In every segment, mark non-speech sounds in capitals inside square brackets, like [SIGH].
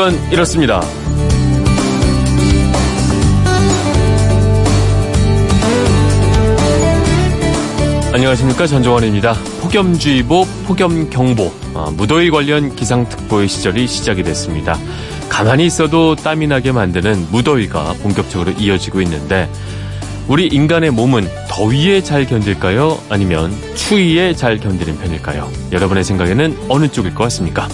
그건 이렇습니다. 안녕하십니까 전종환입니다. 폭염주의보, 폭염경보, 어, 무더위 관련 기상특보의 시절이 시작이 됐습니다. 가만히 있어도 땀이 나게 만드는 무더위가 본격적으로 이어지고 있는데 우리 인간의 몸은 더위에 잘 견딜까요? 아니면 추위에 잘 견디는 편일까요? 여러분의 생각에는 어느 쪽일 것 같습니까?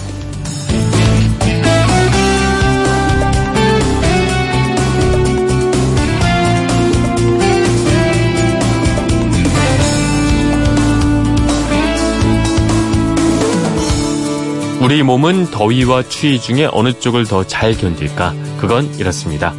우리 몸은 더위와 추위 중에 어느 쪽을 더 잘 견딜까? 그건 이렇습니다.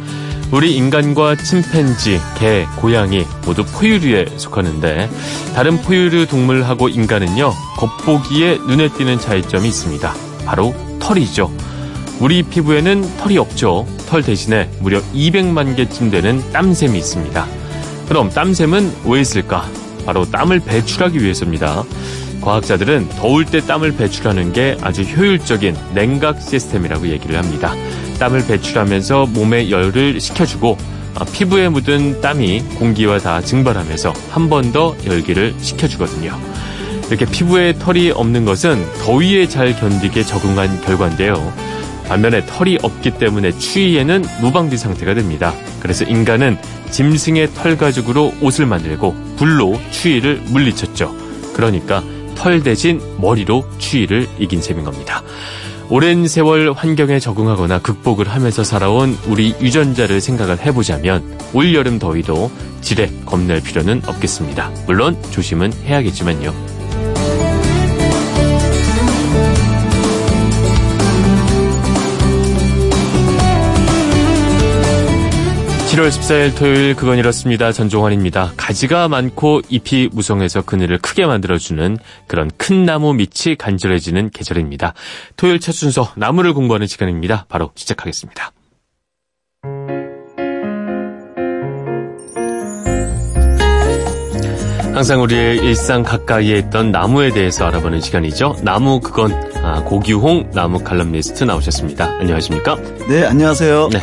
우리 인간과 침팬지, 개, 고양이 모두 포유류에 속하는데 다른 포유류 동물하고 인간은요 겉보기에 눈에 띄는 차이점이 있습니다. 바로 털이죠. 우리 피부에는 털이 없죠. 털 대신에 무려 200만 개쯤 되는 땀샘이 있습니다. 그럼 땀샘은 왜 있을까? 바로 땀을 배출하기 위해서입니다. 과학자들은 더울 때 땀을 배출하는 게 아주 효율적인 냉각 시스템이라고 얘기를 합니다. 땀을 배출하면서 몸에 열을 식혀주고 어, 피부에 묻은 땀이 공기와 다 증발하면서 한 번 더 열기를 식혀주거든요. 이렇게 피부에 털이 없는 것은 더위에 잘 견디게 적응한 결과인데요. 반면에 털이 없기 때문에 추위에는 무방비 상태가 됩니다. 그래서 인간은 짐승의 털 가죽으로 옷을 만들고 불로 추위를 물리쳤죠. 그러니까 털 대신 머리로 추위를 이긴 셈인 겁니다. 오랜 세월 환경에 적응하거나 극복을 하면서 살아온 우리 유전자를 생각을 해보자면 올여름 더위도 지레 겁낼 필요는 없겠습니다. 물론 조심은 해야겠지만요. 7월 14일 토요일 그건 이렇습니다. 전종환입니다. 가지가 많고 잎이 무성해서 그늘을 크게 만들어주는 그런 큰 나무 밑이 간절해지는 계절입니다. 토요일 첫 순서 나무를 공부하는 시간입니다. 바로 시작하겠습니다. 항상 우리의 일상 가까이에 있던 나무에 대해서 알아보는 시간이죠. 나무 그건 아, 고규홍 나무 칼럼니스트 나오셨습니다. 안녕하십니까? 네, 안녕하세요. 네.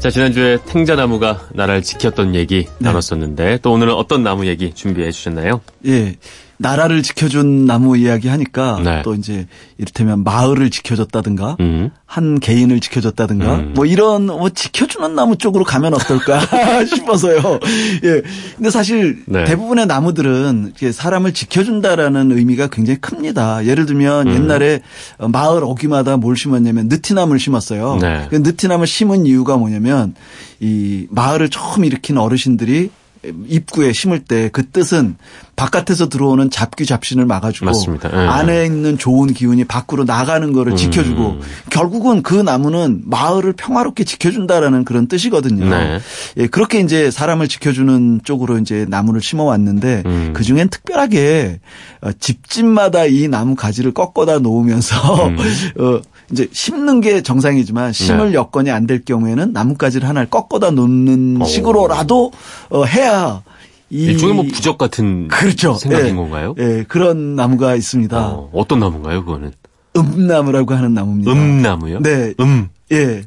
자, 지난주에 탱자나무가 나라를 지켰던 얘기 네. 나눴었는데 또 오늘은 어떤 나무 얘기 준비해 주셨나요? 예. 나라를 지켜준 나무 이야기 하니까 네. 또 이제 이를테면 마을을 지켜줬다든가 음. 한 개인을 지켜줬다든가 음. 뭐 이런 뭐 지켜주는 나무 쪽으로 가면 어떨까 [LAUGHS] 싶어서요. 예. 근데 사실 네. 대부분의 나무들은 사람을 지켜준다라는 의미가 굉장히 큽니다. 예를 들면 음. 옛날에 마을 어귀마다 뭘 심었냐면 느티나무를 심었어요. 네. 그 느티나무를 심은 이유가 뭐냐면 이 마을을 처음 일으킨 어르신들이 입구에 심을 때 그 뜻은 바깥에서 들어오는 잡귀 잡신을 막아주고 맞습니다. 네. 안에 있는 좋은 기운이 밖으로 나가는 거를 음. 지켜주고 결국은 그 나무는 마을을 평화롭게 지켜준다라는 그런 뜻이거든요. 네. 예, 그렇게 이제 사람을 지켜주는 쪽으로 이제 나무를 심어 왔는데 음. 그 중엔 특별하게 어, 집집마다 이 나무 가지를 꺾어다 놓으면서 음. [LAUGHS] 어, 이제 심는 게 정상이지만 심을 네. 여건이 안 될 경우에는 나뭇가지를 하나를 꺾어다 놓는 오. 식으로라도 어, 해야 이 일종의 뭐 부적 같은 그렇죠. 생각인 네. 건가요? 네, 그런 나무가 있습니다. 어, 어떤 나무인가요, 그거는? 음나무라고 하는 나무입니다. 음나무요? 네. 음. 예.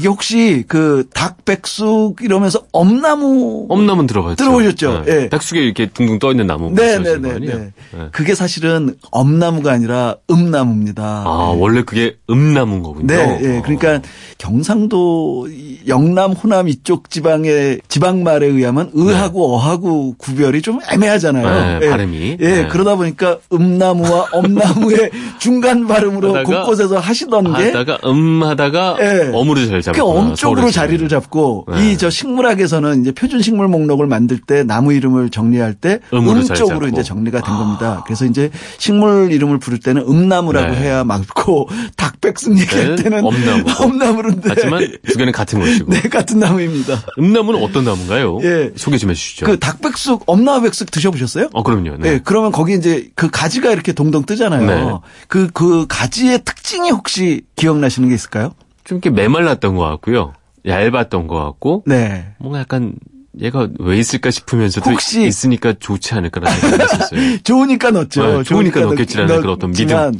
이게 혹시 그 닭백숙 이러면서 엄나무 엄나무 들어가죠. 들어보셨죠? 네. 예. 백숙에 이렇게 둥둥 떠 있는 나무 네네네. 네, 네. 네. 그게 사실은 엄나무가 아니라 음나무입니다. 아 네. 원래 그게 음나무인 거군요. 네, 예. 그러니까 아. 경상도 영남 호남 이쪽 지방의 지방말에 의하면 의하고 네. 어하고 구별이 좀 애매하잖아요. 네, 예. 발음이. 예. 네. 그러다 보니까 음나무와 엄나무의 [LAUGHS] 중간 발음으로 곳곳에서 하시던 게 하다가 음 하다가 예. 어무를 잘 잡고 엄쪽으로 자리를 잡고 네. 이저 식물학에서는 이제 표준 식물 목록을 만들 때 나무 이름을 정리할 때 음쪽으로 이제 정리가 된 아. 겁니다. 그래서 이제 식물 이름을 부를 때는 음나무라고 네. 해야 맞고 닭백숙 얘기할 네. 때는 엄나무. [LAUGHS] 엄나무인데 하지만 두 개는 같은 것이고. [LAUGHS] 네, 같은 나무입니다. 음나무는 어떤 나무인가요? 예. 소개 좀 해주시죠. 그 닭백숙, 엄나무백숙 드셔보셨어요? 어, 그럼요. 네. 네. 그러면 거기 이제 그 가지가 이렇게 동동 뜨잖아요. 네. 그, 그 가지의 특징이 혹시 기억나시는 게 있을까요? 좀 이렇게 메말랐던 것 같고요. 얇았던 것 같고. 네. 뭔가 약간 얘가 왜 있을까 싶으면서도 혹시 있으니까 좋지 않을까라는 생각이 했었어요. [LAUGHS] 좋으니까 넣었죠. 네, 좋으니까, 넣겠지라는 그런 어떤 믿음.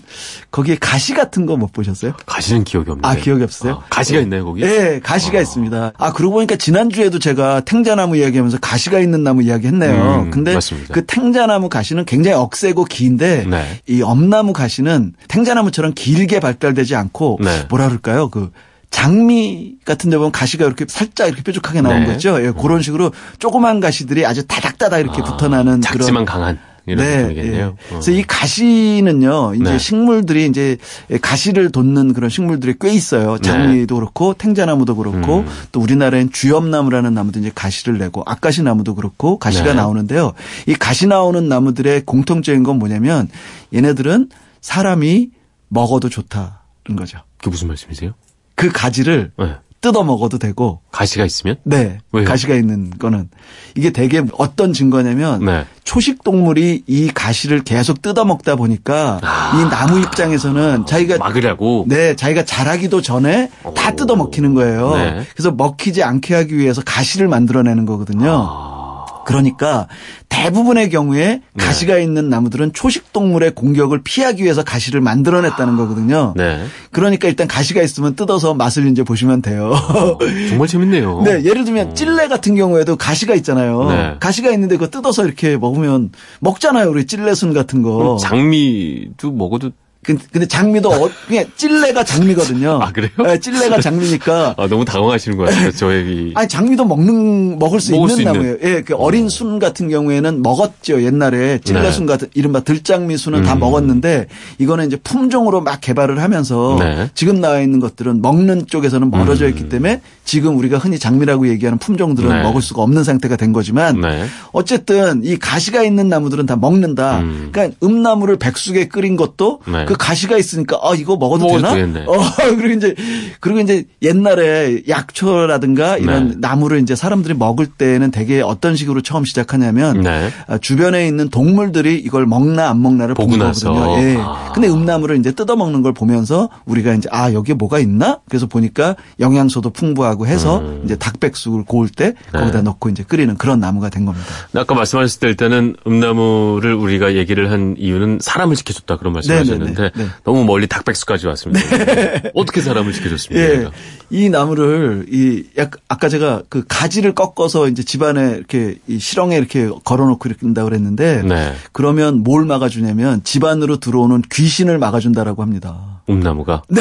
거기에 가시 같은 거 못 보셨어요? 가시는 기억이 없는데. 아, 기억이 없어요? 아, 가시가 네. 있나요, 거기? 네, 가시가 아. 있습니다. 아, 그러고 보니까 지난주에도 제가 탱자나무 이야기하면서 가시가 있는 나무 이야기 했네요. 음, 근데 맞습니다. 그 탱자나무 가시는 굉장히 억세고 긴데 네. 이 엄나무 가시는 탱자나무처럼 길게 발달되지 않고 네. 뭐라 그럴까요? 그 장미 같은 데 보면 가시가 이렇게 살짝 이렇게 뾰족하게 나온 네. 거죠. 예, 그런 식으로 조그만 가시들이 아주 다닥다닥 이렇게 아, 붙어나는 작지만 그런 강한 네. 예. 어. 그래서 이 가시는요, 이제 네. 식물들이 이제 가시를 돋는 그런 식물들이 꽤 있어요. 네. 장미도 네. 그렇고 탱자나무도 그렇고 음. 또 우리나라엔 주엽나무라는 나무도 이제 가시를 내고 악가시 나무도 그렇고 가시가 네. 나오는데요. 이 가시 나오는 나무들의 공통적인 건 뭐냐면 얘네들은 사람이 먹어도 좋다는 거죠. 그게 무슨 말씀이세요? 그 가지를 네. 뜯어 먹어도 되고 가시가 있으면? 네. 왜요? 가시가 있는 거는 이게 되게 어떤 증거냐면 네. 초식 동물이 이 가시를 계속 뜯어 먹다 보니까 아. 이 나무 입장에서는 자기가 막으려고 네, 자기가 자라기도 전에 오. 다 뜯어 먹히는 거예요. 네. 그래서 먹히지 않게 하기 위해서 가시를 만들어내는 거거든요. 아. 그러니까 대부분의 경우에 네. 가시가 있는 나무들은 초식 동물의 공격을 피하기 위해서 가시를 만들어냈다는 거거든요. 네. 그러니까 일단 가시가 있으면 뜯어서 맛을 이제 보시면 돼요. 어, 정말 재밌네요. [LAUGHS] 네, 예를 들면 어. 찔레 같은 경우에도 가시가 있잖아요. 네. 가시가 있는데 그거 뜯어서 이렇게 먹으면 먹잖아요. 우리 찔레순 같은 거. 장미도 먹어도 근데 장미도 어, 그냥 찔레가 장미거든요. 아 그래요? 네, 찔레가 장미니까. [LAUGHS] 아 너무 당황하시는 것 같아요. 저 얘기. 아니 장미도 먹는 먹을 수 먹을 있는 수 나무예요. 예, 그 어린 어. 순 같은 경우에는 먹었죠 옛날에 찔레순 네. 같은 이른바 들장미 순은 음. 다 먹었는데 이거는 이제 품종으로 막 개발을 하면서 네. 지금 나와 있는 것들은 먹는 쪽에서는 멀어져 있기 음. 때문에 지금 우리가 흔히 장미라고 얘기하는 품종들은 네. 먹을 수가 없는 상태가 된 거지만 네. 어쨌든 이 가시가 있는 나무들은 다 먹는다. 음. 그러니까 음나무를 백숙에 끓인 것도 네. 그 가시가 있으니까 아 이거 먹어도, 되나? 되겠네. 어 [LAUGHS] 그리고 이제 그리고 이제 옛날에 약초라든가 이런 네. 나무를 이제 사람들이 먹을 때는 되게 어떤 식으로 처음 시작하냐면 네. 아, 주변에 있는 동물들이 이걸 먹나 안 먹나를 보고 거거든요. 예. 아. 근데 음나무를 이제 뜯어 먹는 걸 보면서 우리가 이제 아 여기에 뭐가 있나? 그래서 보니까 영양소도 풍부하고 해서 음. 이제 닭백숙을 고울 때 네. 거기다 넣고 이제 끓이는 그런 나무가 된 겁니다. 아까 말씀하셨을 때 일단은 음나무를 우리가 얘기를 한 이유는 사람을 지켜줬다 그런 말씀하셨는데 네. 네. 너무 멀리 닭백수까지 왔습니다. 네. 어떻게 사람을 지켜줬습니까? 예. 이 나무를 이 약, 아까 제가 그 가지를 꺾어서 이제 집안에 이렇게 이 실렁에 이렇게 걸어놓고 이렇게 한다 그랬는데 네. 그러면 뭘 막아주냐면 집안으로 들어오는 귀신을 막아준다라고 합니다. 음나무가? 네.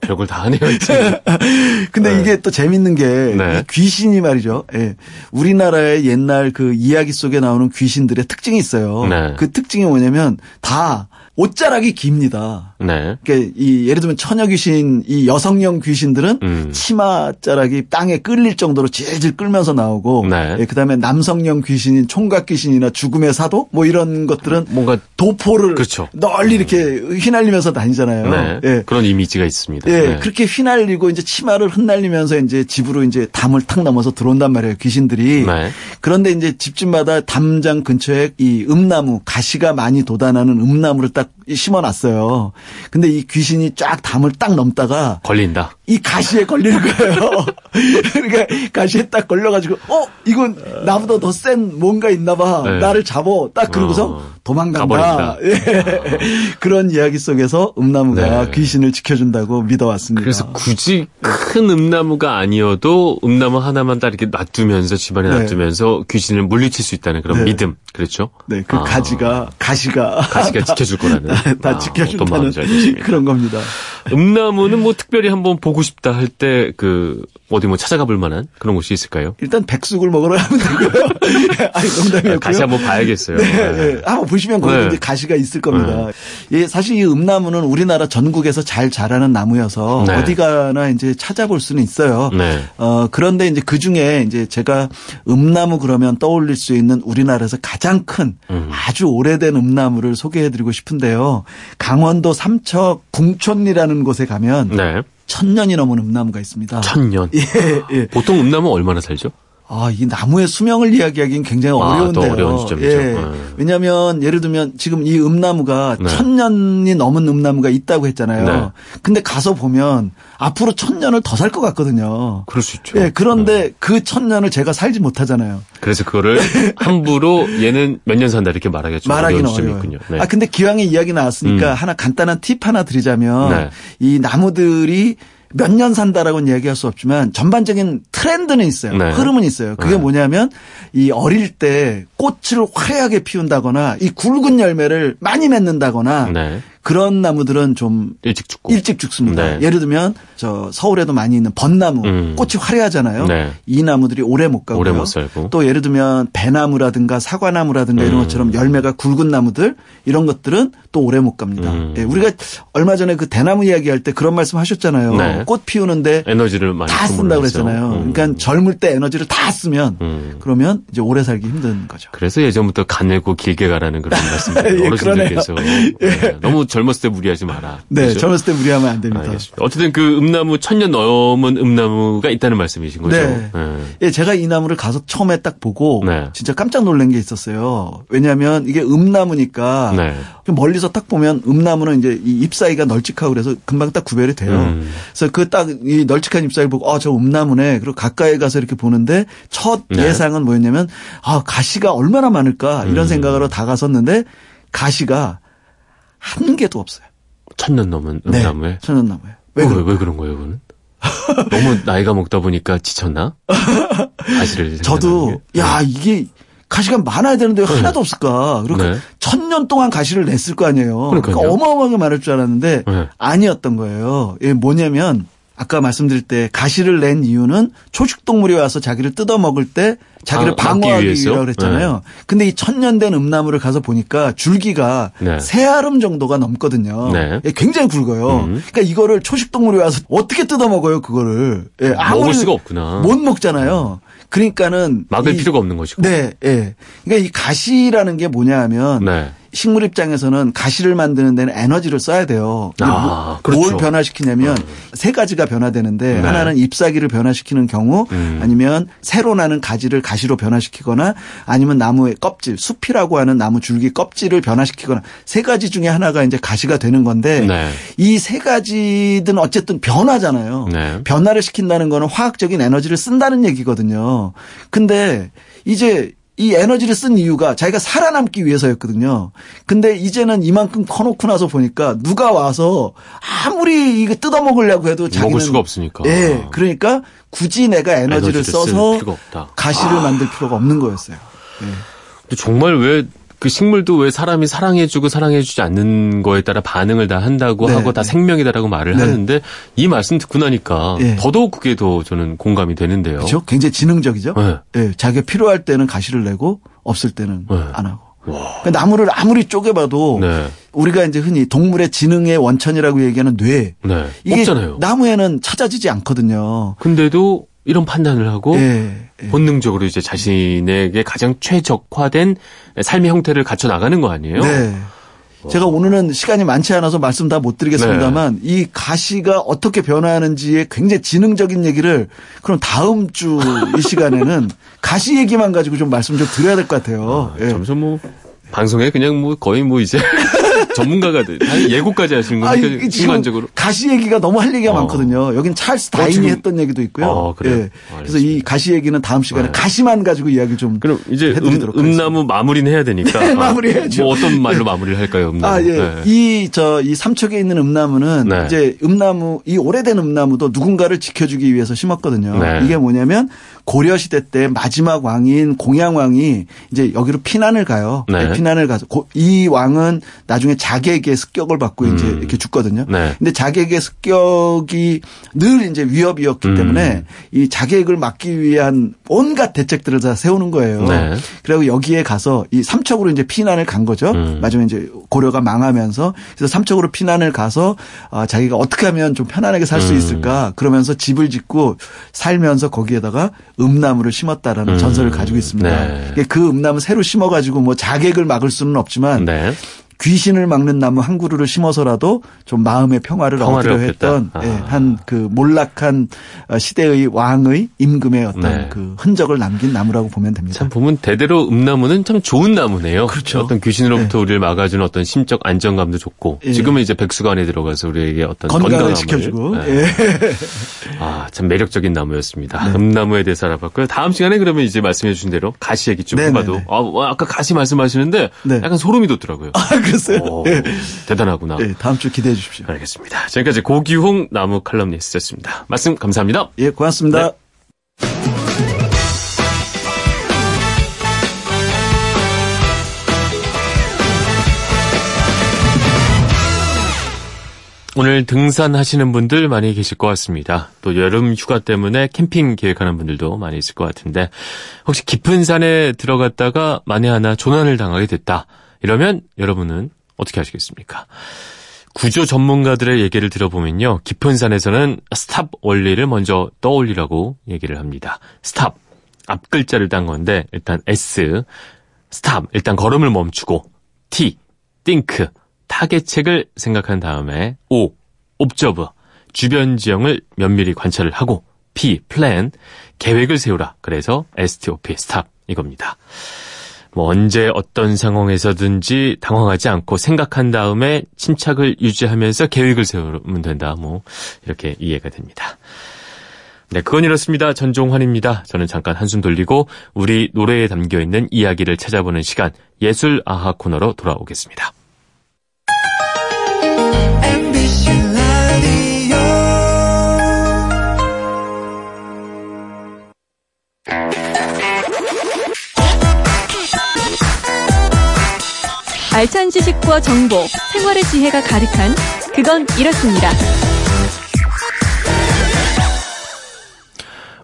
별걸 다 하네요, [LAUGHS] 근데 네. 이게 또 재밌는 게 네. 귀신이 말이죠. 예. 우리나라의 옛날 그 이야기 속에 나오는 귀신들의 특징이 있어요. 네. 그 특징이 뭐냐면 다 옷자락이 깁니다. 네. 그러니까 이 예를 들면 처녀 귀신 이 여성형 귀신들은 음. 치마 자락이 땅에 끌릴 정도로 질질 끌면서 나오고 네. 예, 그다음에 남성형 귀신인 총각 귀신이나 죽음의 사도 뭐 이런 것들은 뭔가 도포를 그렇죠. 널리 이렇게 휘날리면서 다니잖아요. 네. 예. 그런 이미지가 있습니다. 예. 네. 그렇게 휘날리고 이제 치마를 흩날리면서 이제 집으로 이제 담을 탁 넘어서 들어온단 말이에요. 귀신들이. 네. 그런데 이제 집집마다 담장 근처에 이 음나무 가시가 많이 돋아나는 음나무를 딱 심어놨어요. 근데 이 귀신이 쫙 담을 딱 넘다가 걸린다. 이 가시에 걸리는 거예요. [LAUGHS] 그러니까 가시에 딱 걸려가지고 어 이건 나보다 더 센 뭔가 있나봐. 네. 나를 잡어. 딱 그러고서 어. 도망간다. [LAUGHS] 예. 그런 이야기 속에서 음나무가 네. 귀신을 지켜준다고 믿어왔습니다. 그래서 굳이 큰 음나무가 아니어도 음나무 하나만 딱 이렇게 놔두면서 집안에 네. 놔두면서 귀신을 물리칠 수 있다는 그런 네. 믿음. 그렇죠? 네, 그 아. 가지가 가시가 가시가 지켜줄 거 [LAUGHS] 라는 다 아, 지켜준다는 그런 겁니다. 음나무는 뭐 특별히 한번 보고 싶다 할 때 그 어디 뭐 찾아가 볼 만한 그런 곳이 있을까요? 일단 백숙을 먹으러 가면 되고요. [LAUGHS] 아니 농담이었고요. 가시 한번 봐야겠어요. 네, 네. 네. 한번 보시면 거기 네. 가시가 있을 겁니다. 네. 예, 사실 이 음나무는 우리나라 전국에서 잘 자라는 나무여서 네. 어디 가나 이제 찾아볼 수는 있어요. 네. 어, 그런데 이제 그 중에 이제 제가 음나무 그러면 떠올릴 수 있는 우리나라에서 가장 큰 음. 아주 오래된 음나무를 소개해드리고 싶은데요. 강원도 삼척 궁촌리라는 곳에 가면 네. 천 년이 넘은 음나무가 있습니다. 천 년. [LAUGHS] 예, 예. 보통 음나무 얼마나 살죠? 아, 이 나무의 수명을 이야기하기는 굉장히 아, 어려운데요. 어려운 지점이죠. 예. 네. 왜냐하면 예를 들면 지금 이 음나무가 네. 천 년이 넘은 음나무가 있다고 했잖아요. 네. 근데 가서 보면 앞으로 천 년을 더 살 것 같거든요. 그럴 수 있죠. 예, 그런데 네. 그천 년을 제가 살지 못하잖아요. 그래서 그거를 [LAUGHS] 함부로 얘는 몇 년 산다 이렇게 좀 말하기는 어려워요. 있군요. 네. 아 근데 기왕에 이야기 나왔으니까 음. 하나 간단한 팁 하나 드리자면 네. 이 나무들이 몇 년 산다라고는 얘기할 수 없지만 전반적인 트렌드는 있어요. 네. 흐름은 있어요. 그게 네. 뭐냐면 이 어릴 때 꽃을 화려하게 피운다거나 이 굵은 열매를 많이 맺는다거나 네. 그런 나무들은 좀 일찍 죽고 일찍 죽습니다. 네. 예를 들면 저 서울에도 많이 있는 벚나무 음. 꽃이 화려하잖아요. 네. 이 나무들이 오래 못 가고요. 오래 못 살고. 또 예를 들면 배나무라든가 사과나무라든가 음. 이런 것처럼 열매가 굵은 나무들 이런 것들은 또 오래 못 갑니다. 음. 예, 우리가 얼마 전에 그 대나무 이야기할 때 그런 말씀 하셨잖아요. 네. 꽃 피우는데 에너지를 많이 다 쓴다고 그랬잖아요. 음. 그러니까 젊을 때 에너지를 다 쓰면 음. 그러면 이제 오래 살기 힘든 거죠. 그래서 예전부터 가늘고 길게 가라는 그런 [LAUGHS] 말씀을 예, 어르신들께서 [LAUGHS] 예. 너무 젊었을 때 무리하지 마라. 네, 그렇죠? 젊었을 때 무리하면 안 됩니다. 알겠습니다. 어쨌든 그 음나무 천년 넘은 음나무가 있다는 말씀이신 거죠. 네. 네. 예, 제가 이 나무를 가서 처음에 딱 보고 네. 진짜 깜짝 놀란 게 있었어요. 왜냐하면 이게 음나무니까 네. 멀리서 딱 보면 음나무는 이제 이잎 사이가 널찍하고 그래서 금방 딱 구별이 돼요. 음. 그래서 그 딱 이 널찍한 잎 사이를 보고 아저 음나무네. 그리고 가까이 가서 이렇게 보는데 첫 네. 예상은 뭐였냐면 아 가시가 얼마나 많을까 이런 음. 생각으로 다가섰는데 가시가 한 개도 없어요. 천년 넘은 네, 음나무에? 네, 천년 나무에. 왜, 왜, 왜 그런 거예요, 그거는? 너무 나이가 먹다 보니까 지쳤나? 가시를. [LAUGHS] 저도, 야, 이게 가시가 많아야 되는데 네. 하나도 없을까? 그리고 네. 천년 동안 가시를 냈을 거 아니에요. 그러니까 어마어마하게 많을 줄 알았는데 네. 아니었던 거예요. 이게 뭐냐면 아까 말씀드릴 때 가시를 낸 이유는 초식동물이 와서 자기를 뜯어 먹을 때 자기를 아, 방어하기 위해서 그랬잖아요. 네. 근데 이 천년된 음나무를 가서 보니까 줄기가 네. 세 알음 정도가 넘거든요. 네. 예, 굉장히 굵어요. 음. 그러니까 이거를 초식동물이 와서 어떻게 뜯어 먹어요, 그거를. 예, 먹을 수가 없구나. 못 먹잖아요. 그러니까는 막을 이, 필요가 없는 것이고. 네, 예. 그러니까 이 가시라는 게 뭐냐 하면 네. 식물 입장에서는 가시를 만드는 데는 에너지를 써야 돼요. 아, 그렇죠. 뭘 변화시키냐면 음. 세 가지가 변화되는데 네. 하나는 잎사귀를 변화시키는 경우 음. 아니면 새로 나는 가지를 가시로 변화시키거나 아니면 나무의 껍질, 숲이라고 하는 나무 줄기 껍질을 변화시키거나 세 가지 중에 하나가 이제 가시가 되는 건데 네. 이세 가지든 어쨌든 변화잖아요. 네. 변화를 시킨다는 거는 화학적인 에너지를 쓴다는 얘기거든요. 근데 이제 이 에너지를 쓴 이유가 자기가 살아남기 위해서였거든요. 근데 이제는 이만큼 커놓고 나서 보니까 누가 와서 아무리 이거 뜯어먹으려고 해도 자기는 먹을 수가 없으니까. 예. 그러니까 굳이 내가 에너지를, 에너지를 써서 가시를 아. 만들 필요가 없는 거였어요. 예. 근데 정말 왜 그 식물도 왜 사람이 사랑해주고 사랑해주지 않는 거에 따라 반응을 다 한다고 네, 하고 다 네. 생명이다라고 말을 네. 하는데 이 말씀 듣고 나니까 네. 더더욱 그게 더 저는 공감이 되는데요. 그렇죠. 굉장히 지능적이죠. 네. 네. 자기가 필요할 때는 가시를 내고 없을 때는 네. 안 하고. 그러니까 나무를 아무리 쪼개봐도 우리가 이제 흔히 동물의 지능의 원천이라고 얘기하는 뇌. 이게 없잖아요. 나무에는 찾아지지 않거든요. 근데도 이런 판단을 하고 예, 예. 본능적으로 이제 자신에게 가장 최적화된 삶의 형태를 갖춰 나가는 거 아니에요? 네. 제가 오늘은 시간이 많지 않아서 말씀 다 못 드리겠습니다만 네. 이 가시가 어떻게 변화하는지에 굉장히 지능적인 얘기를 그럼 다음 주 이 시간에는 [LAUGHS] 가시 얘기만 가지고 좀 말씀 좀 드려야 될 것 같아요. 아, 예. 점점 뭐 방송에 그냥 뭐 거의 뭐 이제 [LAUGHS] 전문가가 돼. 예고까지 하시는 거니까 아, 순간적으로. 가시 얘기가 너무 할 얘기가 어. 많거든요. 여긴 찰스 어, 다인이 어, 했던 얘기도 있고요. 어, 그래요? 예. 그래서 이 가시 얘기는 다음 시간에 네. 가시만 가지고 이야기 좀 그럼 이제 음, 음나무 마무리는 해야 되니까. [LAUGHS] 네, 마무리해야죠. 뭐 어떤 말로 마무리를 할까요? 음나무. 아, 예. 네. 이저 이 삼척에 있는 음나무는 네. 이제 음나무 이 오래된 음나무도 누군가를 지켜주기 위해서 심었거든요. 네. 이게 뭐냐면 고려 시대 때 마지막 왕인 공양 왕이 이제 여기로 피난을 가요. 네. 피난을 가서 이 왕은 나중에 자객의 습격을 받고 음. 이제 이렇게 죽거든요. 네. 근데 자객의 습격이 늘 이제 위협이었기 음. 때문에 이 자객을 막기 위한 온갖 대책들을 다 세우는 거예요. 네. 그리고 여기에 가서 이 삼척으로 이제 피난을 간 거죠. 음. 마지막에 이제 고려가 망하면서 그래서 삼척으로 피난을 가서 아, 자기가 어떻게 하면 좀 편안하게 살수 음. 있을까 그러면서 집을 짓고 살면서 거기에다가 음나무를 심었다라는 음. 전설을 가지고 있습니다. 네. 그 음나무 새로 심어가지고 뭐 자객을 막을 수는 없지만 네. 귀신을 막는 나무 한 그루를 심어서라도 좀 마음의 평화를, 평화를 얻으려 했던 아. 예, 한그 몰락한 어, 시대의 왕의 임금의 어떤 네. 그 흔적을 남긴 나무라고 보면 됩니다. 참 보면 대대로 음나무는 참 좋은 나무네요. 그렇죠. 어떤 귀신으로부터 네. 우리를 막아주는 어떤 심적 안정감도 좋고 예. 지금은 이제 백수관에 들어가서 우리에게 어떤 건강을, 지켜주고 네. 예. 아참 매력적인 나무였습니다. 네. 음나무에 대해서 알아봤고요. 다음 시간에 그러면 이제 말씀해 주신 대로 가시 얘기 좀 네, 해봐도 네, 아, 뭐 아까 가시 말씀하시는데 약간 소름이 돋더라고요. 아 그랬어요? 오, 네. 대단하구나. 네, 다음 주 기대해 주십시오. 알겠습니다. 지금까지 고기홍 나무 칼럼니스트였습니다. 말씀 감사합니다. 예, 고맙습니다. 네. 오늘 등산하시는 분들 많이 계실 것 같습니다. 또 여름 휴가 때문에 캠핑 계획하는 분들도 많이 있을 것 같은데 혹시 깊은 산에 들어갔다가 만에 하나 조난을 당하게 됐다. 이러면 여러분은 어떻게 하시겠습니까? 구조 전문가들의 얘기를 들어보면요. 깊은 산에서는 STOP 원리를 먼저 떠올리라고 얘기를 합니다. STOP. 앞 글자를 딴 건데 일단 S. Stop. 일단 걸음을 멈추고 T. think. 타개책을 생각한 다음에 O. Observe. 주변 지형을 면밀히 관찰을 하고 P. Plan. 계획을 세우라. 그래서 STOP. Stop. 이겁니다. 뭐 언제 어떤 상황에서든지 당황하지 않고 생각한 다음에 침착을 유지하면서 계획을 세우면 된다. 뭐 이렇게 이해가 됩니다. 네, 그건 이렇습니다. 전종환입니다. 저는 잠깐 한숨 돌리고 우리 노래에 담겨 있는 이야기를 찾아보는 시간 예술 아하 코너로 돌아오겠습니다. 알찬 지식과 정보, 생활의 지혜가 가득한 그건 이렇습니다.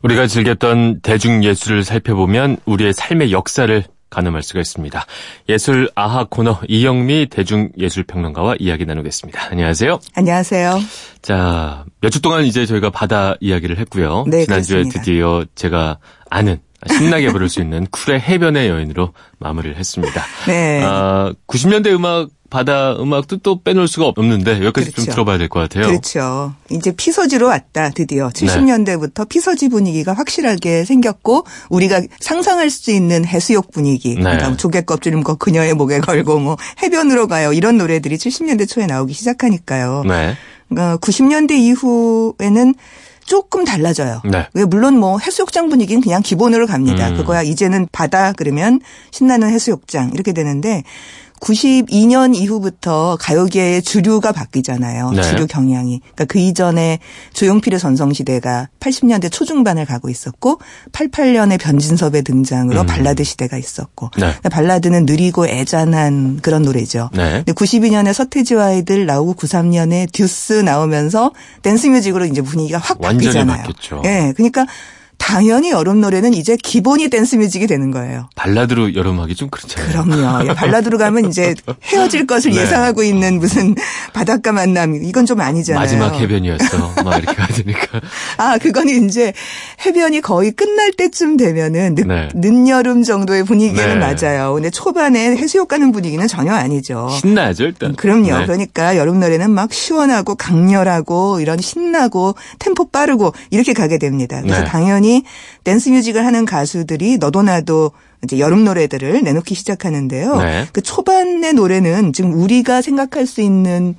우리가 즐겼던 대중예술을 살펴보면 우리의 삶의 역사를 가늠할 수가 있습니다. 예술 아하 코너 이영미 대중예술평론가와 이야기 나누겠습니다. 안녕하세요. 안녕하세요. 자, 몇 주 동안 이제 저희가 바다 이야기를 했고요. 네, 지난주에 그렇습니다. 드디어 제가 아는 신나게 부를 수 있는 쿨의 해변의 여인으로 마무리를 했습니다. 네. 아, 90년대 음악 바다 음악도 또 빼놓을 수가 없는데 여기까지 그렇죠. 좀 들어봐야 될 것 같아요. 그렇죠. 이제 피서지로 왔다 드디어 70년대부터 네. 피서지 분위기가 확실하게 생겼고 우리가 상상할 수 있는 해수욕 분위기, 네. 조개 껍질 뭐 그녀의 목에 걸고 뭐 해변으로 가요 이런 노래들이 70년대 초에 나오기 시작하니까요. 네. 그러니까 90년대 이후에는 조금 달라져요. 네. 물론 뭐 해수욕장 분위기는 그냥 기본으로 갑니다. 음. 그거야 이제는 바다 그러면 신나는 해수욕장 이렇게 되는데 92년 이후부터 가요계의 주류가 바뀌잖아요. 네. 주류 경향이. 그러니까 그 이전에 조용필의 전성시대가 80년대 초중반을 가고 있었고 88년에 변진섭의 등장으로 음. 발라드 시대가 있었고 네. 그러니까 발라드는 느리고 애잔한 그런 노래죠. 네. 92년에 서태지와 아이들 나오고 93년에 듀스 나오면서 댄스 뮤직으로 이제 분위기가 확 바뀌잖아요. 예. 네. 그러니까 당연히 여름 노래는 이제 기본이 댄스 뮤직이 되는 거예요. 발라드로 여름하기 좀 그렇잖아요. 그럼요. 예, 발라드로 가면 이제 [LAUGHS] 헤어질 것을 네. 예상하고 있는 무슨 바닷가 만남 이건 좀 아니잖아요. 마지막 해변이었어. 막 이렇게 되니까. [LAUGHS] 아, 그거는 이제 해변이 거의 끝날 때쯤 되면은 늦, 네. 늦여름 정도의 분위기는 네. 맞아요. 근데 초반에 해수욕 가는 분위기는 전혀 아니죠. 신나죠, 일단. 그럼요. 네. 그러니까 여름 노래는 막 시원하고 강렬하고 이런 신나고 템포 빠르고 이렇게 가게 됩니다. 그래서 네. 당연히 당연히 댄스 뮤직을 하는 가수들이 너도 나도 이제 여름 노래들을 내놓기 시작하는데요. 네. 그 초반의 노래는 지금 우리가 생각할 수 있는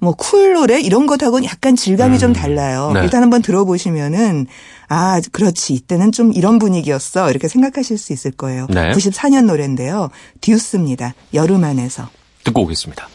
뭐 쿨 노래 이런 것하고는 약간 질감이 음. 좀 달라요. 네. 일단 한번 들어보시면은 아, 그렇지. 이때는 좀 이런 분위기였어. 이렇게 생각하실 수 있을 거예요. 네. 94년 노래인데요. 듀스입니다. 여름 안에서. 듣고 오겠습니다.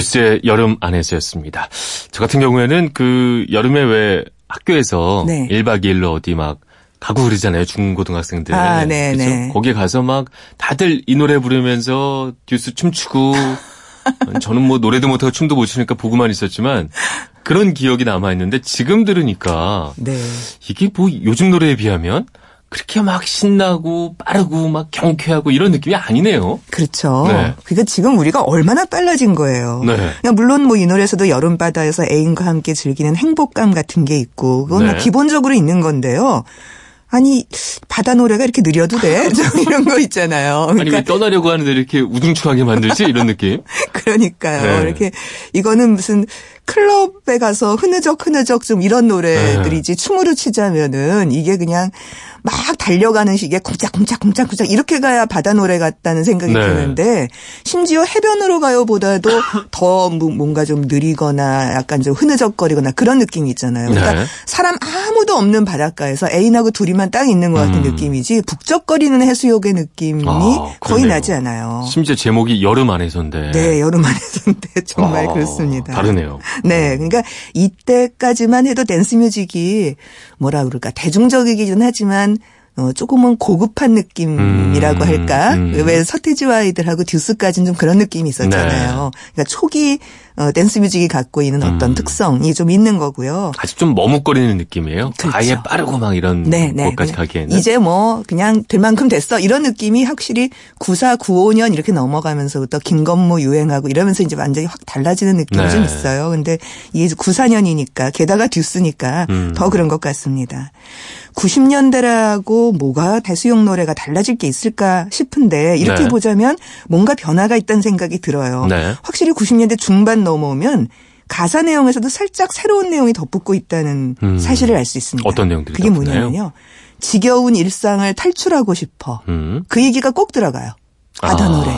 듀스의 여름 안에서였습니다. 저 같은 경우에는 그 여름에 왜 학교에서 네. 1박 2일로 어디 막 가고 그러잖아요. 중고등학생들. 아, 네, 네. 거기에 가서 막 다들 이 노래 부르면서 듀스 춤추고 [LAUGHS] 저는 뭐 노래도 못하고 춤도 못 추니까 보고만 있었지만 그런 기억이 남아 있는데 지금 들으니까 네. 이게 뭐 요즘 노래에 비하면 그렇게 막 신나고 빠르고 막 경쾌하고 이런 느낌이 아니네요. 그렇죠. 네. 그러니까 지금 우리가 얼마나 빨라진 거예요. 네. 그러니까 물론 뭐 이 노래에서도 여름 바다에서 애인과 함께 즐기는 행복감 같은 게 있고 그건 뭐 네. 뭐 기본적으로 있는 건데요. 아니 바다 노래가 이렇게 느려도 돼? [LAUGHS] 이런 거 있잖아요. 그러니까 아니 왜 떠나려고 하는데 이렇게 우중충하게 만들지 이런 느낌? [LAUGHS] 그러니까요. 네. 이렇게 이거는 무슨 클럽에 가서 흐느적 흐느적 좀 이런 노래들이지 네. 춤으로 치자면은 이게 그냥 막 달려가는 식의 쿵짝쿵짝쿵짝쿵짝 이렇게 가야 바다 노래 같다는 생각이 네. 드는데 심지어 해변으로 가요보다도 [LAUGHS] 더 뭔가 좀 느리거나 약간 좀 흐느적거리거나 그런 느낌이 있잖아요. 그러니까 네. 사람 아무도 없는 바닷가에서 애인하고 둘이만 딱 있는 것 같은 음. 느낌이지 북적거리는 해수욕의 느낌이 아, 거의 나지 않아요. 심지어 제목이 여름 안에서인데. 네, 여름 안에서인데 [LAUGHS] 정말 아, 그렇습니다. 다르네요. 네, 그러니까 이때까지만 해도 댄스 뮤직이 뭐라 그럴까 대중적이긴 하지만 어, 조금은 고급한 느낌이라고 음, 할까? 음. 왜 서태지와 아이들하고 듀스까지는 좀 그런 느낌이 있었잖아요. 네. 그러니까 초기 어, 댄스 뮤직이 갖고 있는 어떤 음. 특성이 좀 있는 거고요. 아직 좀 머뭇거리는 느낌이에요. 그렇죠. 아예 빠르고 막 이런 네, 네, 것까지 네. 가기에는 이제 뭐 그냥 될 만큼 됐어 이런 느낌이 확실히 94, 95년 이렇게 넘어가면서부터 김건모 유행하고 이러면서 이제 완전히 확 달라지는 느낌이 네. 좀 있어요. 근데 이게 94년이니까 게다가 듀스니까 음. 더 그런 것 같습니다. 90년대라고 뭐가 대수용 노래가 달라질 게 있을까 싶은데 이렇게 네. 보자면 뭔가 변화가 있다는 생각이 들어요. 네. 확실히 90년대 중반 넘어오면 가사 내용에서도 살짝 새로운 내용이 덧붙고 있다는 음. 사실을 알 수 있습니다. 어떤 내용들이 그게 뭐냐면요. 지겨운 일상을 탈출하고 싶어. 음. 그 얘기가 꼭 들어가요. 바다 아. 노래에.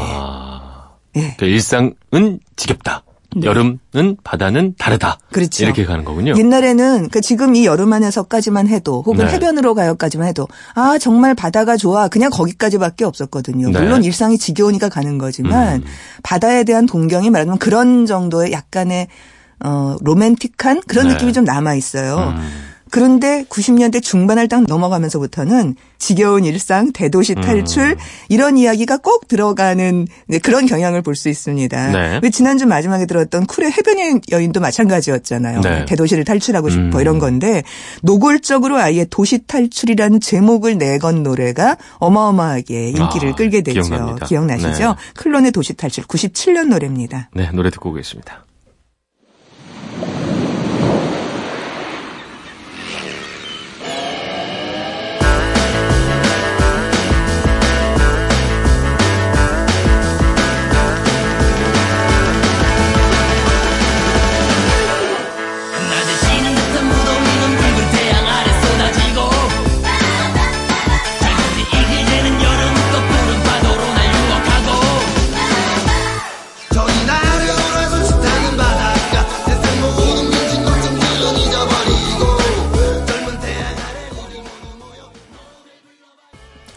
네. 그러니까 일상은 지겹다. 네. 여름은 바다는 다르다. 그렇죠. 이렇게 가는 거군요. 옛날에는 그 지금 이 여름 안에서까지만 해도 혹은 네. 해변으로 가요까지만 해도 아 정말 바다가 좋아 그냥 거기까지밖에 없었거든요. 네. 물론 일상이 지겨우니까 가는 거지만 음. 바다에 대한 동경이 말하자면 그런 정도의 약간의 어 로맨틱한 그런 네. 느낌이 좀 남아 있어요. 음. 그런데 90년대 중반을 딱 넘어가면서부터는 지겨운 일상, 대도시 탈출 음. 이런 이야기가 꼭 들어가는 그런 경향을 볼 수 있습니다. 네. 지난주 마지막에 들었던 쿨의 해변 여인도 마찬가지였잖아요. 네. 대도시를 탈출하고 싶어 음. 이런 건데 노골적으로 아예 도시 탈출이라는 제목을 내건 노래가 어마어마하게 인기를 아, 끌게 되죠. 기억납니다. 기억나시죠? 네. 클론의 도시 탈출 97년 노래입니다. 네, 노래 듣고 오겠습니다.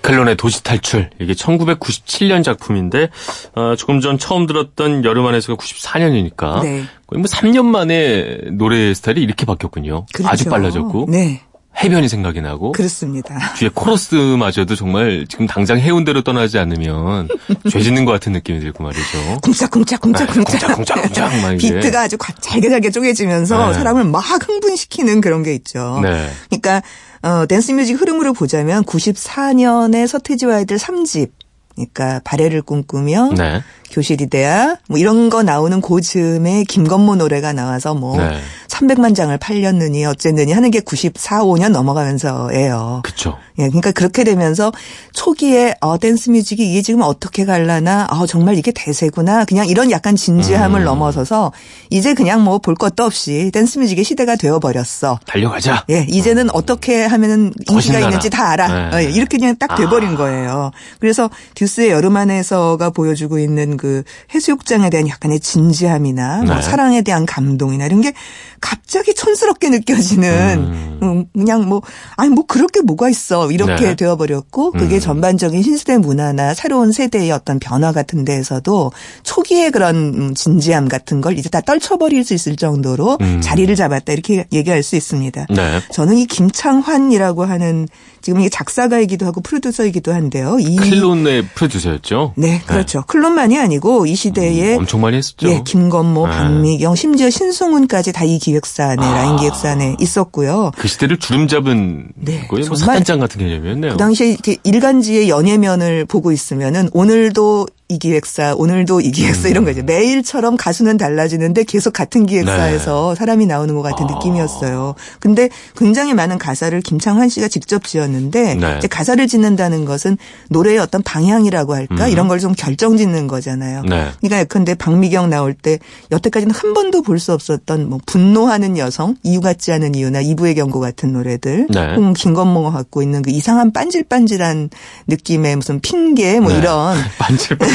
클론의 도시 탈출 이게 1997년 작품인데 어, 조금 전 처음 들었던 여름 안에서가 94년이니까 네. 거의 뭐 3년 만에 노래 스타일이 이렇게 바뀌었군요. 그렇죠. 아주 빨라졌고. 네. 해변이 생각이 나고 그렇습니다. 뒤에 코러스마저도 정말 지금 당장 해운대로 떠나지 않으면 [LAUGHS] 죄 짓는 것 같은 느낌이 들고 말이죠. 쿵짝쿵짝 쿵짝쿵짝 쿵짝쿵짝쿵짝 막 비트가 아주 잘게 잘게 쪼개지면서 네. 사람을 막 흥분시키는 그런 게 있죠. 네. 그러니까 어, 댄스 뮤직 흐름으로 보자면 94년에 서태지와 아이들 3집 그러니까 발해를 꿈꾸며 네. 교실 이데아 뭐 이런 거 나오는 고즈음에 김건모 노래가 나와서 뭐 네. 300만 장을 팔렸느니 어쨌느니 하는 게 94, 5년 넘어가면서예요. 그렇죠. 예, 그러니까 그렇게 되면서 초기에 어 댄스 뮤직이 이게 지금 어떻게 갈라나 어 정말 이게 대세구나 그냥 이런 약간 진지함을 음. 넘어서서 이제 그냥 뭐 볼 것도 없이 댄스 뮤직의 시대가 되어 버렸어. 달려가자. 예, 이제는 음. 어떻게 하면은 인기가 있는지 다 알아. 네. 어, 예, 이렇게 그냥 딱 돼 버린 아. 거예요. 그래서 듀스의 여름 안에서가 보여주고 있는 어떤 그 해수욕장에 대한 약간의 진지함이나 뭐 네. 뭐 사랑에 대한 감동이나 이런 게 갑자기 촌스럽게 느껴지는 음. 음. 그냥 뭐 아니 뭐 그렇게 뭐가 있어 이렇게 네. 되어버렸고 그게 음. 전반적인 신시대 문화나 새로운 세대의 어떤 변화 같은 데에서도 초기의 그런 음, 진지함 같은 걸 이제 다 떨쳐버릴 수 있을 정도로 음. 자리를 잡았다 이렇게 얘기할 수 있습니다. 네. 저는 이 김창환이라고 하는 지금 이게 작사가이기도 하고 프로듀서이기도 한데요. 이 클론의 프로듀서였죠. 네, 네. 그렇죠. 네. 클론만이 아니고 이 시대에 음, 엄청 많이 했었죠. 예, 김건모, 네. 박미경, 심지어 신승훈까지 다 이 기획사 안에 아. 라인 기획사 안에 있었고요. 그 시대를 주름 잡은 네, 거의 뭐 사단장 같은 개념이었네요. 그 당시에 이렇게 일간지의 연예면을 보고 있으면은 오늘도 이 기획사, 오늘도 이 기획사 음. 이런 거죠. 매일처럼 가수는 달라지는데 계속 같은 기획사에서 네. 사람이 나오는 것 같은 아. 느낌이었어요. 근데 굉장히 많은 가사를 김창환 씨가 직접 지었는데 네. 이제 가사를 짓는다는 것은 노래의 어떤 방향이라고 할까 음. 이런 걸 좀 결정 짓는 거잖아요. 네. 그러니까 근데 박미경 나올 때 여태까지는 한 번도 볼 수 없었던 뭐 분노하는 여성, 이유 같지 않은 이유나 이브의 경고 같은 노래들, 네. 홍 김건모가 갖고 있는 그 이상한 반질반질한 느낌의 무슨 핑계 뭐 네. 이런 [LAUGHS] 반질반질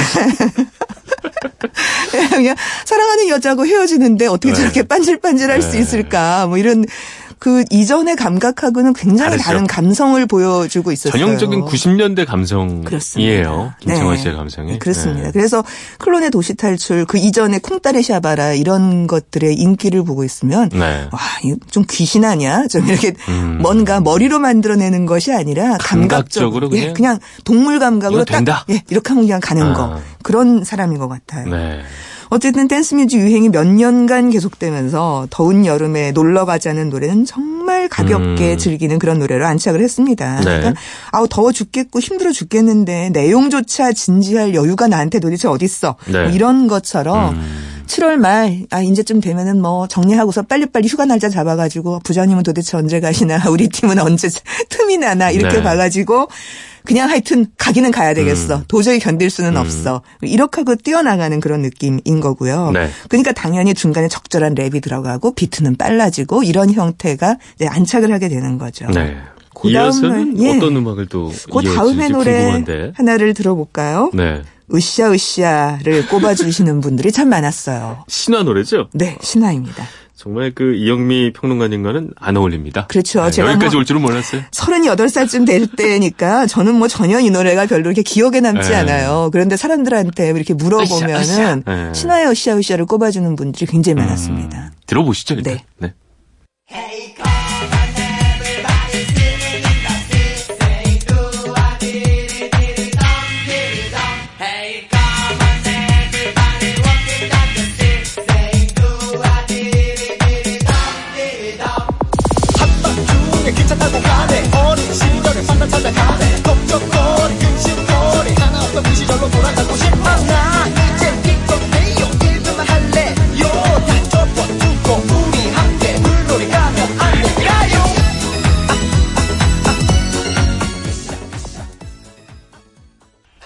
그냥 사랑하는 여자고 헤어지는데 어떻게 네. 저렇게 반질반질할 네. 수 있을까? 뭐 이런 그 이전의 감각하고는 굉장히 다르죠. 다른 감성을 보여주고 있었어요. 전형적인 90년대 감성이에요. 그렇습니다. 김창환 네. 씨의 감성이. 네, 그렇습니다. 네. 그래서 클론의 도시 탈출, 그 이전의 꿍따리 샤바라 이런 것들의 인기를 보고 있으면 네. 와, 좀 귀신 아니야? 좀 이렇게 음. 뭔가 머리로 만들어내는 것이 아니라 감각적으로, 감각적으로 예, 그냥 동물 감각으로 딱 예, 이렇게 하면 그냥 가는 아. 거 그런 사람인 것 같아요. 네. 어쨌든 댄스 뮤직 유행이 몇 년간 계속되면서 더운 여름에 놀러 가자는 노래는 정말 가볍게 음. 즐기는 그런 노래로 안착을 했습니다. 네. 그러니까 아우 더워 죽겠고 힘들어 죽겠는데 내용조차 진지할 여유가 나한테 도대체 어딨어. 네. 뭐 이런 것처럼 음. 7월 말, 아, 이제쯤 되면은 뭐 정리하고서 빨리빨리 휴가 날짜 잡아가지고 부장님은 도대체 언제 가시나, [LAUGHS] 우리 팀은 언제 틈이 나나, 이렇게 네. 봐가지고 그냥 하여튼 가기는 가야 되겠어. 음. 도저히 견딜 수는 음. 없어. 이렇게 하고 뛰어나가는 그런 느낌인 거고요. 네. 그러니까 당연히 중간에 적절한 랩이 들어가고 비트는 빨라지고 이런 형태가 이제 안착을 하게 되는 거죠. 네. 그 다음은 예. 어떤 음악을 또그 다음의 노래 궁금한데. 하나를 들어볼까요? 네. 으쌰으쌰를 꼽아주시는 분들이 참 많았어요. 신화 노래죠? 네, 신화입니다. 정말 그 이영미 평론가님과는 안 어울립니다. 그렇죠. 네, 제가 여기까지 뭐올 줄은 몰랐어요. 38살쯤 될 때니까 저는 뭐 전혀 이 노래가 별로 이렇게 기억에 남지 네. 않아요. 그런데 사람들한테 이렇게 물어보면은 네. 신화의 으쌰으쌰를 꼽아주는 분들이 굉장히 많았습니다. 음, 들어보시죠. 일단. 네. 네.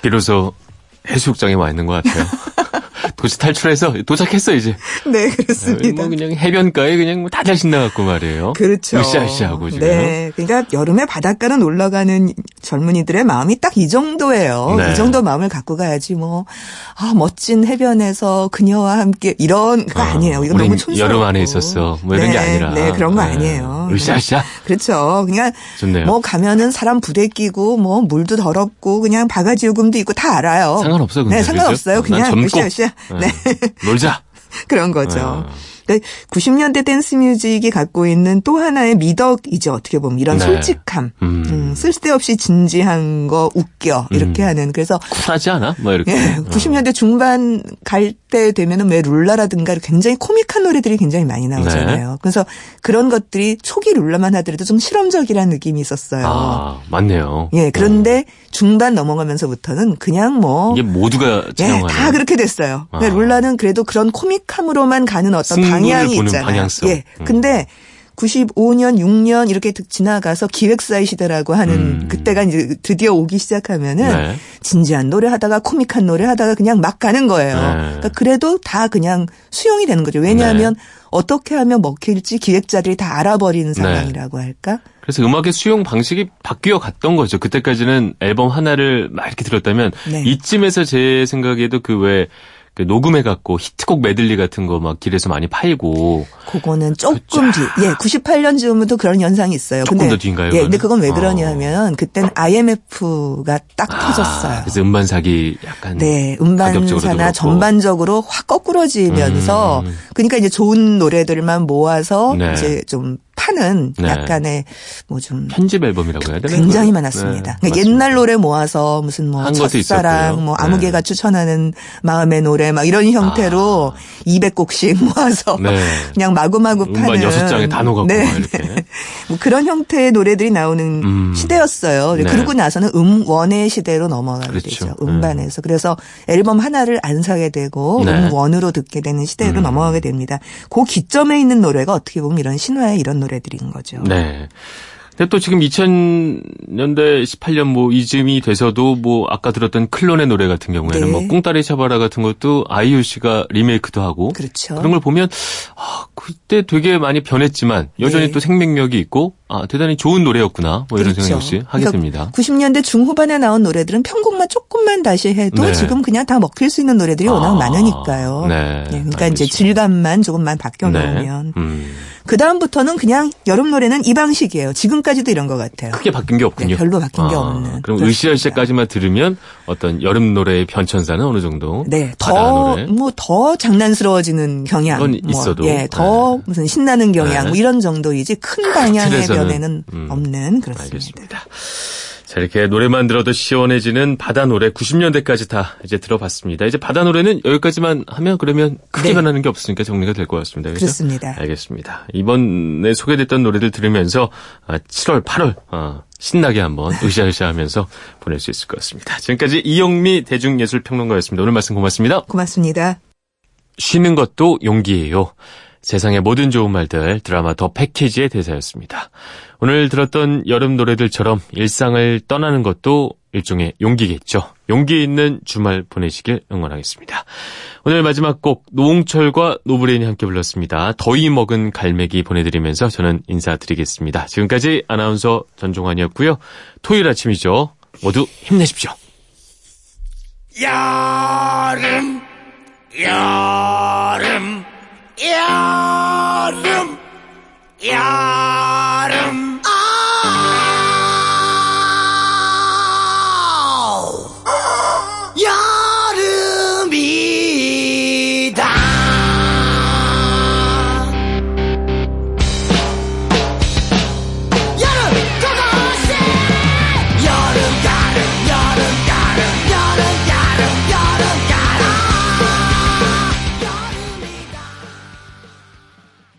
비로소 해수욕장에 와 있는 것 같아요. [LAUGHS] 도시 탈출해서 도착했어 이제. 네 그렇습니다. 뭐 그냥 해변가에 그냥 뭐 다들 신나갖고 말이에요. 그렇죠. 으쌰으쌰하고 지금. 네, 그러니까 여름에 바닷가로 놀러 가는 젊은이들의 마음이 딱 이 정도예요. 네. 이 정도 마음을 갖고 가야지 뭐 아, 멋진 해변에서 그녀와 함께 이런 거 아, 니에요 이거 너무 촌스럽고. 여름 안에 있었어. 뭐 이런 네, 게 아니라. 네, 그런 거 네. 아니에요. 으쌰으쌰. 그렇죠. 그냥 좋네요. 뭐 가면은 사람 부대 끼고 뭐 물도 더럽고 그냥 바가지 요금도 있고 다 알아요. 상관없어요. 네, 상관없어요. 그냥 으쌰으쌰. 네. 놀자. [LAUGHS] 그런 거죠. 아. 90년대 댄스 뮤직이 갖고 있는 또 하나의 미덕이죠. 어떻게 보면 이런 네. 솔직함, 음. 음, 쓸데없이 진지한 거 웃겨 이렇게 음. 하는 그래서 쿨하지 않아? 뭐 이렇게. 예, 90년대 중반 갈 때 되면은 왜 룰라라든가 굉장히 코믹한 노래들이 굉장히 많이 나오잖아요. 네. 그래서 그런 것들이 초기 룰라만 하더라도 좀 실험적이라는 느낌이 있었어요. 아, 맞네요. 예, 그런데 음. 중반 넘어가면서부터는 그냥 뭐 이게 모두가 예, 다 그렇게 됐어요. 아. 룰라는 그래도 그런 코믹함으로만 가는 어떤 방향이 있잖아요. 방향성. 예. 음. 근데 95년, 6년 이렇게 지나가서 기획사의 시대라고 하는 음. 그때가 이제 드디어 오기 시작하면은 네. 진지한 노래 하다가 코믹한 노래 하다가 그냥 막 가는 거예요. 네. 그러니까 그래도 다 그냥 수용이 되는 거죠. 왜냐하면 네. 어떻게 하면 먹힐지 기획자들이 다 알아버리는 네. 상황이라고 할까? 그래서 음악의 수용 방식이 바뀌어 갔던 거죠. 그때까지는 앨범 하나를 막 이렇게 들었다면 네. 이쯤에서 제 생각에도 그왜 그 녹음해갖고 히트곡 메들리 같은 거 막 길에서 많이 팔고. 그거는 조금 뒤. 예, 98년쯤부터 그런 현상이 있어요. 조금 근데, 더 뒤인가요? 예, 근데 그건 왜 어. 그러냐면 어. 그땐 IMF가 딱 아, 터졌어요. 그래서 음반 사기 약간. 네, 음반사나 전반적으로 확 거꾸러지면서 음. 그러니까 이제 좋은 노래들만 모아서 네. 이제 좀 파는 네. 약간의 뭐 좀 편집 앨범이라고 해야 되나? 굉장히 많았습니다. 네, 그러니까 옛날 노래 모아서 무슨 뭐 첫사랑, 뭐 아무개가 네. 추천하는 마음의 노래 막 이런 형태로 아. 200곡씩 [LAUGHS] 모아서 네. 그냥 마구마구 파는 여섯 장에 다 녹았고 네. 이렇게 [LAUGHS] 뭐 그런 형태의 노래들이 나오는 음. 시대였어요. 네. 그러고 나서는 음원의 시대로 넘어가게 그렇죠. 되죠. 음반에서 그래서 앨범 하나를 안 사게 되고 음원으로 듣게 되는 시대로 음. 넘어가게 됩니다. 그 기점에 있는 노래가 어떻게 보면 이런 신화의 이런 노래들인 거죠. 네. 근데 또 지금 2000년대 18년 뭐 이쯤이 돼서도 뭐 아까 들었던 클론의 노래 같은 경우에는 네. 뭐 꿍따리 샤바라 같은 것도 아이유 씨가 리메이크도 하고 그렇죠. 그런 걸 보면 아 그때 되게 많이 변했지만 여전히 네. 또 생명력이 있고 아 대단히 좋은 노래였구나 뭐 이런 그렇죠. 생각 역시 그러니까 됩니다. 90년대 중후반에 나온 노래들은 편곡만 조금만 다시 해도 네. 지금 그냥 다 먹힐 수 있는 노래들이 워낙 아, 많으니까요. 네. 네 그러니까 알겠습니다. 이제 질감만 조금만 바뀌어 놓으면. 네. 음. 그 다음부터는 그냥 여름 노래는 이 방식이에요. 지금까지도 이런 것 같아요. 크게 바뀐 게 없군요. 네, 별로 바뀐 아, 게 없는. 그럼 으쌰으쌰까지만 들으면 어떤 여름 노래의 변천사는 어느 정도? 네, 더뭐더 장난스러워지는 경향. 건 뭐, 있어도. 예, 더 네. 무슨 신나는 경향 네. 뭐 이런 정도이지 큰 방향의 변에는 음, 없는 그렇습니다. 알겠습니다. 자, 이렇게 노래만 들어도 시원해지는 바다 노래 90년대까지 다 이제 들어봤습니다. 이제 바다 노래는 여기까지만 하면 그러면 크게 네. 변하는 게 없으니까 정리가 될 것 같습니다. 그렇죠? 그렇습니다 알겠습니다. 이번에 소개됐던 노래들 들으면서 7월, 아, 8월 아, 신나게 한번 으쌰으쌰 하면서 [LAUGHS] 보낼 수 있을 것 같습니다. 지금까지 이영미 대중예술평론가였습니다. 오늘 말씀 고맙습니다. 고맙습니다. 쉬는 것도 용기예요. 세상의 모든 좋은 말들 드라마 더 패키지의 대사였습니다. 오늘 들었던 여름 노래들처럼 일상을 떠나는 것도 일종의 용기겠죠. 용기 있는 주말 보내시길 응원하겠습니다. 오늘 마지막 곡 노홍철과 노브레인이 함께 불렀습니다. 더위 먹은 갈매기 보내드리면서 저는 인사드리겠습니다. 지금까지 아나운서 전종환이었고요. 토요일 아침이죠. 모두 힘내십시오. 여름 여름 여름 여름